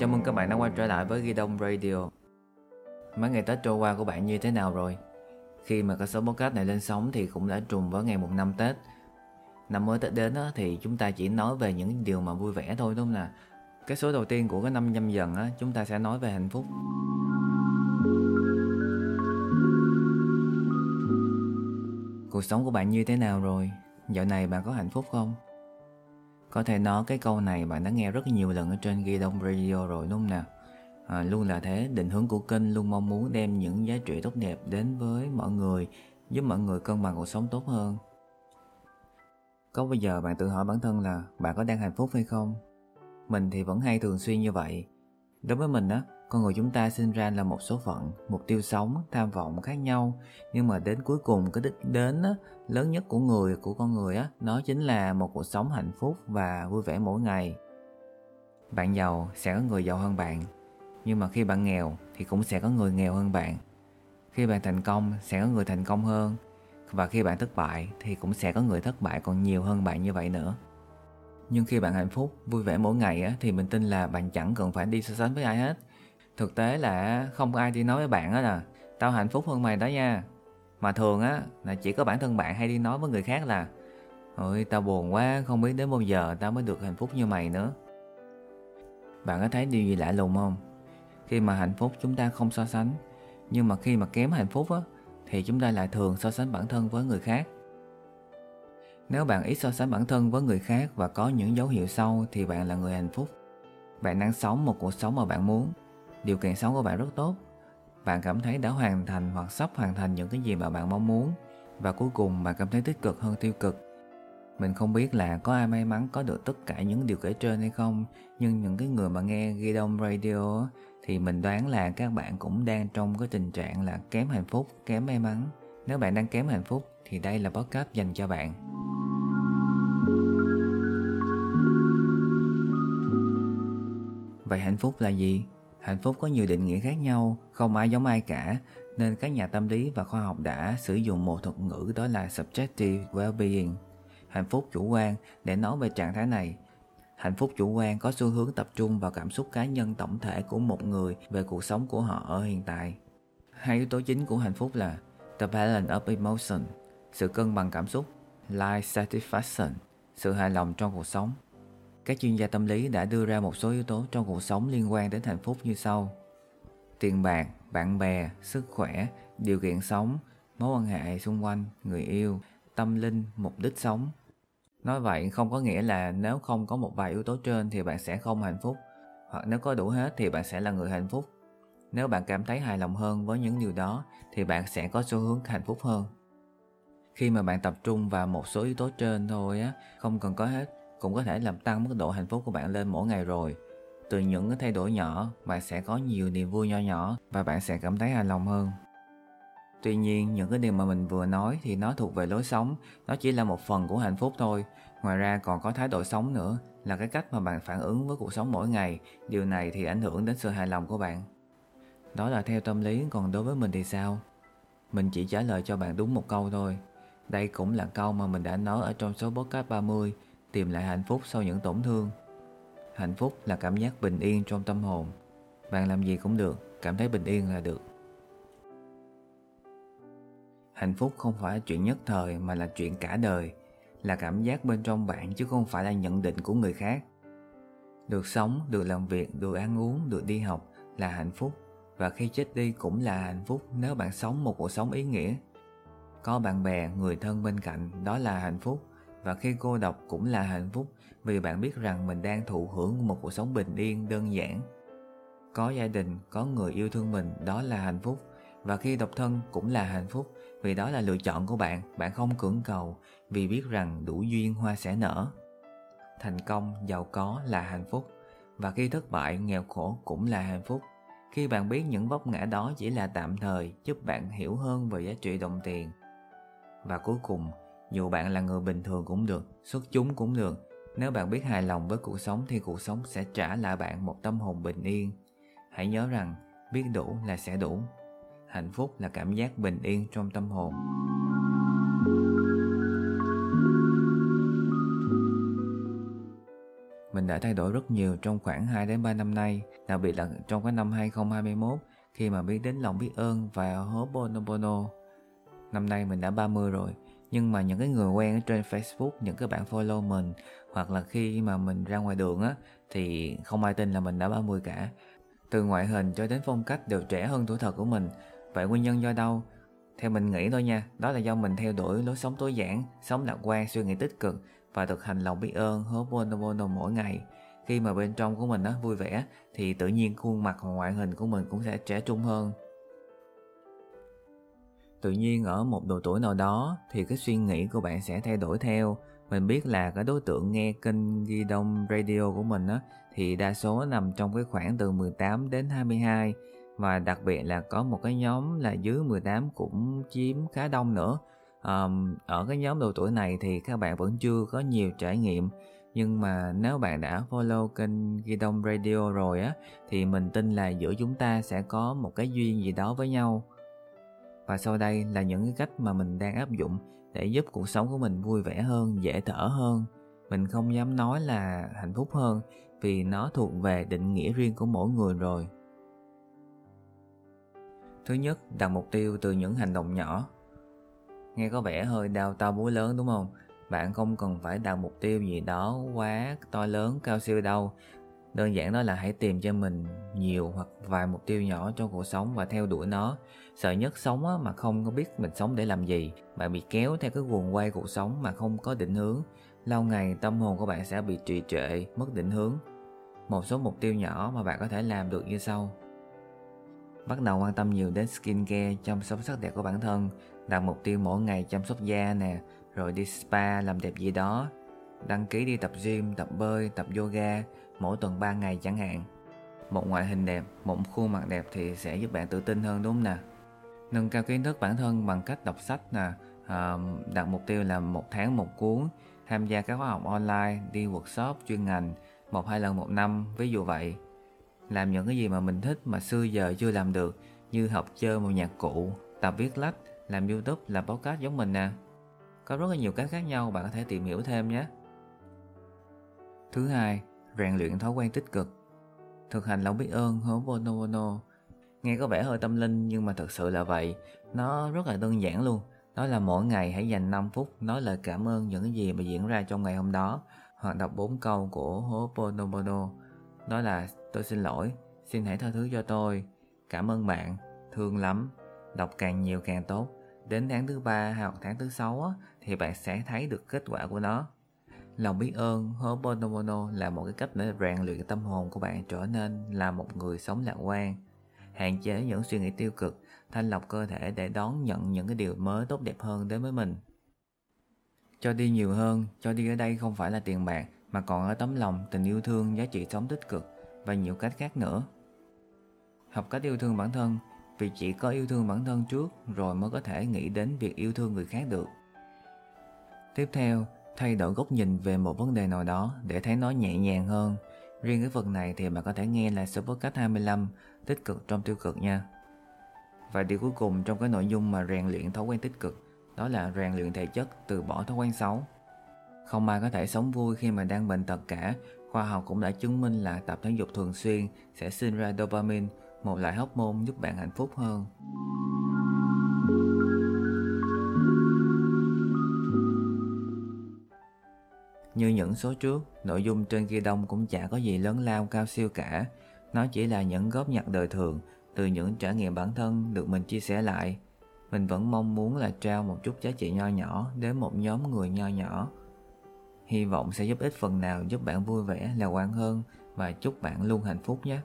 Chào mừng các bạn đã quay trở lại với Ghi Đông Radio Mấy ngày Tết trôi qua của bạn như thế nào rồi? Khi mà cái số podcast này lên sóng thì cũng đã trùng với ngày mùng năm Tết Năm mới Tết đến á, thì chúng ta chỉ nói về những điều mà vui vẻ thôi đúng không nào? Cái số đầu tiên của cái năm nhâm dần á, chúng ta sẽ nói về hạnh phúc Cuộc sống của bạn như thế nào rồi? Dạo này bạn có hạnh phúc không? Có thể nói cái câu này bạn đã nghe rất nhiều lần ở trên Ghi Đông Radio rồi đúng không nào? À, luôn là thế, định hướng của kênh luôn mong muốn đem những giá trị tốt đẹp đến với mọi người, giúp mọi người cân bằng cuộc sống tốt hơn. Có bao giờ bạn tự hỏi bản thân là bạn có đang hạnh phúc hay không? Mình thì vẫn hay thường xuyên như vậy. Đối với mình á, con người chúng ta sinh ra là một số phận, mục tiêu sống, tham vọng khác nhau, nhưng mà đến cuối cùng cái đích đến á, lớn nhất của người của con người á, nó chính là một cuộc sống hạnh phúc và vui vẻ mỗi ngày. Bạn giàu sẽ có người giàu hơn bạn, nhưng mà khi bạn nghèo thì cũng sẽ có người nghèo hơn bạn. Khi bạn thành công sẽ có người thành công hơn và khi bạn thất bại thì cũng sẽ có người thất bại còn nhiều hơn bạn như vậy nữa. Nhưng khi bạn hạnh phúc, vui vẻ mỗi ngày á, thì mình tin là bạn chẳng cần phải đi so sánh với ai hết thực tế là không ai đi nói với bạn á là tao hạnh phúc hơn mày đó nha. Mà thường á, là chỉ có bản thân bạn hay đi nói với người khác là, ôi, tao buồn quá, không biết đến bao giờ tao mới được hạnh phúc như mày nữa. Bạn có thấy điều gì lạ lùng không? Khi mà hạnh phúc chúng ta không so sánh, nhưng mà khi mà kém hạnh phúc á, thì chúng ta lại thường so sánh bản thân với người khác. Nếu bạn ít so sánh bản thân với người khác và có những dấu hiệu sau thì bạn là người hạnh phúc. Bạn đang sống một cuộc sống mà bạn muốn điều kiện sống của bạn rất tốt. Bạn cảm thấy đã hoàn thành hoặc sắp hoàn thành những cái gì mà bạn mong muốn. Và cuối cùng, bạn cảm thấy tích cực hơn tiêu cực. Mình không biết là có ai may mắn có được tất cả những điều kể trên hay không, nhưng những cái người mà nghe ghi đông radio thì mình đoán là các bạn cũng đang trong cái tình trạng là kém hạnh phúc, kém may mắn. Nếu bạn đang kém hạnh phúc, thì đây là podcast dành cho bạn. Vậy hạnh phúc là gì? Hạnh phúc có nhiều định nghĩa khác nhau, không ai giống ai cả, nên các nhà tâm lý và khoa học đã sử dụng một thuật ngữ đó là subjective well-being. Hạnh phúc chủ quan, để nói về trạng thái này. Hạnh phúc chủ quan có xu hướng tập trung vào cảm xúc cá nhân tổng thể của một người về cuộc sống của họ ở hiện tại. Hai yếu tố chính của hạnh phúc là the balance of emotion, sự cân bằng cảm xúc, life satisfaction, sự hài lòng trong cuộc sống các chuyên gia tâm lý đã đưa ra một số yếu tố trong cuộc sống liên quan đến hạnh phúc như sau. Tiền bạc, bạn bè, sức khỏe, điều kiện sống, mối quan hệ xung quanh, người yêu, tâm linh, mục đích sống. Nói vậy không có nghĩa là nếu không có một vài yếu tố trên thì bạn sẽ không hạnh phúc, hoặc nếu có đủ hết thì bạn sẽ là người hạnh phúc. Nếu bạn cảm thấy hài lòng hơn với những điều đó thì bạn sẽ có xu hướng hạnh phúc hơn. Khi mà bạn tập trung vào một số yếu tố trên thôi á, không cần có hết cũng có thể làm tăng mức độ hạnh phúc của bạn lên mỗi ngày rồi. Từ những cái thay đổi nhỏ, bạn sẽ có nhiều niềm vui nho nhỏ và bạn sẽ cảm thấy hài lòng hơn. Tuy nhiên, những cái điều mà mình vừa nói thì nó thuộc về lối sống, nó chỉ là một phần của hạnh phúc thôi. Ngoài ra còn có thái độ sống nữa, là cái cách mà bạn phản ứng với cuộc sống mỗi ngày. Điều này thì ảnh hưởng đến sự hài lòng của bạn. Đó là theo tâm lý, còn đối với mình thì sao? Mình chỉ trả lời cho bạn đúng một câu thôi. Đây cũng là câu mà mình đã nói ở trong số podcast 30 tìm lại hạnh phúc sau những tổn thương. Hạnh phúc là cảm giác bình yên trong tâm hồn. Bạn làm gì cũng được, cảm thấy bình yên là được. Hạnh phúc không phải chuyện nhất thời mà là chuyện cả đời, là cảm giác bên trong bạn chứ không phải là nhận định của người khác. Được sống, được làm việc, được ăn uống, được đi học là hạnh phúc, và khi chết đi cũng là hạnh phúc nếu bạn sống một cuộc sống ý nghĩa. Có bạn bè, người thân bên cạnh, đó là hạnh phúc và khi cô độc cũng là hạnh phúc vì bạn biết rằng mình đang thụ hưởng một cuộc sống bình yên, đơn giản. Có gia đình, có người yêu thương mình, đó là hạnh phúc. Và khi độc thân cũng là hạnh phúc vì đó là lựa chọn của bạn bạn không cưỡng cầu vì biết rằng đủ duyên hoa sẽ nở. Thành công, giàu có là hạnh phúc. Và khi thất bại, nghèo khổ cũng là hạnh phúc. Khi bạn biết những vấp ngã đó chỉ là tạm thời, giúp bạn hiểu hơn về giá trị đồng tiền. Và cuối cùng dù bạn là người bình thường cũng được, xuất chúng cũng được. Nếu bạn biết hài lòng với cuộc sống thì cuộc sống sẽ trả lại bạn một tâm hồn bình yên. Hãy nhớ rằng biết đủ là sẽ đủ. Hạnh phúc là cảm giác bình yên trong tâm hồn. Mình đã thay đổi rất nhiều trong khoảng 2 đến 3 năm nay, đặc biệt là trong cái năm 2021 khi mà biết đến lòng biết ơn và Ho'oponopono. Năm nay mình đã 30 rồi, nhưng mà những cái người quen ở trên Facebook, những cái bạn follow mình hoặc là khi mà mình ra ngoài đường á thì không ai tin là mình đã 30 cả. Từ ngoại hình cho đến phong cách đều trẻ hơn tuổi thật của mình. Vậy nguyên nhân do đâu? Theo mình nghĩ thôi nha, đó là do mình theo đuổi lối sống tối giản, sống lạc quan, suy nghĩ tích cực và thực hành lòng biết ơn Ho'oponopono mỗi ngày. Khi mà bên trong của mình á vui vẻ thì tự nhiên khuôn mặt và ngoại hình của mình cũng sẽ trẻ trung hơn. Tự nhiên ở một độ tuổi nào đó thì cái suy nghĩ của bạn sẽ thay đổi theo. Mình biết là cái đối tượng nghe kênh ghi đông radio của mình á thì đa số nằm trong cái khoảng từ 18 đến 22 và đặc biệt là có một cái nhóm là dưới 18 cũng chiếm khá đông nữa. Um, ở cái nhóm độ tuổi này thì các bạn vẫn chưa có nhiều trải nghiệm. Nhưng mà nếu bạn đã follow kênh Ghi Đông Radio rồi á thì mình tin là giữa chúng ta sẽ có một cái duyên gì đó với nhau và sau đây là những cái cách mà mình đang áp dụng để giúp cuộc sống của mình vui vẻ hơn, dễ thở hơn. Mình không dám nói là hạnh phúc hơn vì nó thuộc về định nghĩa riêng của mỗi người rồi. Thứ nhất, đặt mục tiêu từ những hành động nhỏ. Nghe có vẻ hơi đau to búa lớn, đúng không? Bạn không cần phải đặt mục tiêu gì đó quá to lớn, cao siêu đâu đơn giản đó là hãy tìm cho mình nhiều hoặc vài mục tiêu nhỏ cho cuộc sống và theo đuổi nó. Sợ nhất sống á, mà không có biết mình sống để làm gì. Bạn bị kéo theo cái guồng quay cuộc sống mà không có định hướng. Lâu ngày tâm hồn của bạn sẽ bị trì trệ mất định hướng. Một số mục tiêu nhỏ mà bạn có thể làm được như sau. Bắt đầu quan tâm nhiều đến skincare chăm sóc sắc đẹp của bản thân. Đặt mục tiêu mỗi ngày chăm sóc da nè rồi đi spa làm đẹp gì đó. Đăng ký đi tập gym tập bơi tập yoga mỗi tuần 3 ngày chẳng hạn. Một ngoại hình đẹp một khuôn mặt đẹp thì sẽ giúp bạn tự tin hơn đúng không nè? Nâng cao kiến thức bản thân bằng cách đọc sách nè à, đặt mục tiêu là một tháng một cuốn tham gia các khóa học online đi workshop chuyên ngành một hai lần một năm ví dụ vậy. Làm những cái gì mà mình thích mà xưa giờ chưa làm được như học chơi một nhạc cụ tập viết lách làm youtube làm podcast giống mình nè. Có rất là nhiều cách khác nhau bạn có thể tìm hiểu thêm nhé. Thứ hai rèn luyện thói quen tích cực, thực hành lòng biết ơn Ho'oponopono nghe có vẻ hơi tâm linh, nhưng mà thật sự là vậy. Nó rất là đơn giản luôn. Đó là mỗi ngày hãy dành 5 phút nói lời cảm ơn những gì mà diễn ra trong ngày hôm đó. Hoặc đọc bốn câu của Ho'oponopono đó là, tôi xin lỗi, xin hãy tha thứ cho tôi. Cảm ơn bạn, thương lắm. Đọc càng nhiều càng tốt. Đến tháng thứ ba hoặc tháng thứ sáu thì bạn sẽ thấy được kết quả của nó lòng biết ơn Ho'oponopono là một cái cách để rèn luyện tâm hồn của bạn trở nên là một người sống lạc quan. Hạn chế những suy nghĩ tiêu cực, thanh lọc cơ thể để đón nhận những cái điều mới tốt đẹp hơn đến với mình. Cho đi nhiều hơn, cho đi ở đây không phải là tiền bạc, mà còn ở tấm lòng, tình yêu thương, giá trị sống tích cực và nhiều cách khác nữa. Học cách yêu thương bản thân, vì chỉ có yêu thương bản thân trước rồi mới có thể nghĩ đến việc yêu thương người khác được. Tiếp theo thay đổi góc nhìn về một vấn đề nào đó để thấy nó nhẹ nhàng hơn. Riêng cái phần này thì bạn có thể nghe là số podcast 25 tích cực trong tiêu cực nha. Và điều cuối cùng trong cái nội dung mà rèn luyện thói quen tích cực, đó là rèn luyện thể chất từ bỏ thói quen xấu. Không ai có thể sống vui khi mà đang bệnh tật cả. Khoa học cũng đã chứng minh là tập thể dục thường xuyên sẽ sinh ra dopamine, một loại hormone giúp bạn hạnh phúc hơn. Như những số trước, nội dung trên kia đông cũng chả có gì lớn lao cao siêu cả. Nó chỉ là những góp nhặt đời thường từ những trải nghiệm bản thân được mình chia sẻ lại. Mình vẫn mong muốn là trao một chút giá trị nho nhỏ đến một nhóm người nho nhỏ. Hy vọng sẽ giúp ích phần nào giúp bạn vui vẻ, lạc quan hơn và chúc bạn luôn hạnh phúc nhé.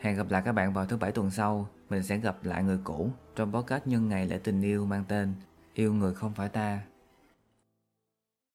Hẹn gặp lại các bạn vào thứ bảy tuần sau. Mình sẽ gặp lại người cũ trong podcast nhân ngày lễ tình yêu mang tên Yêu người không phải ta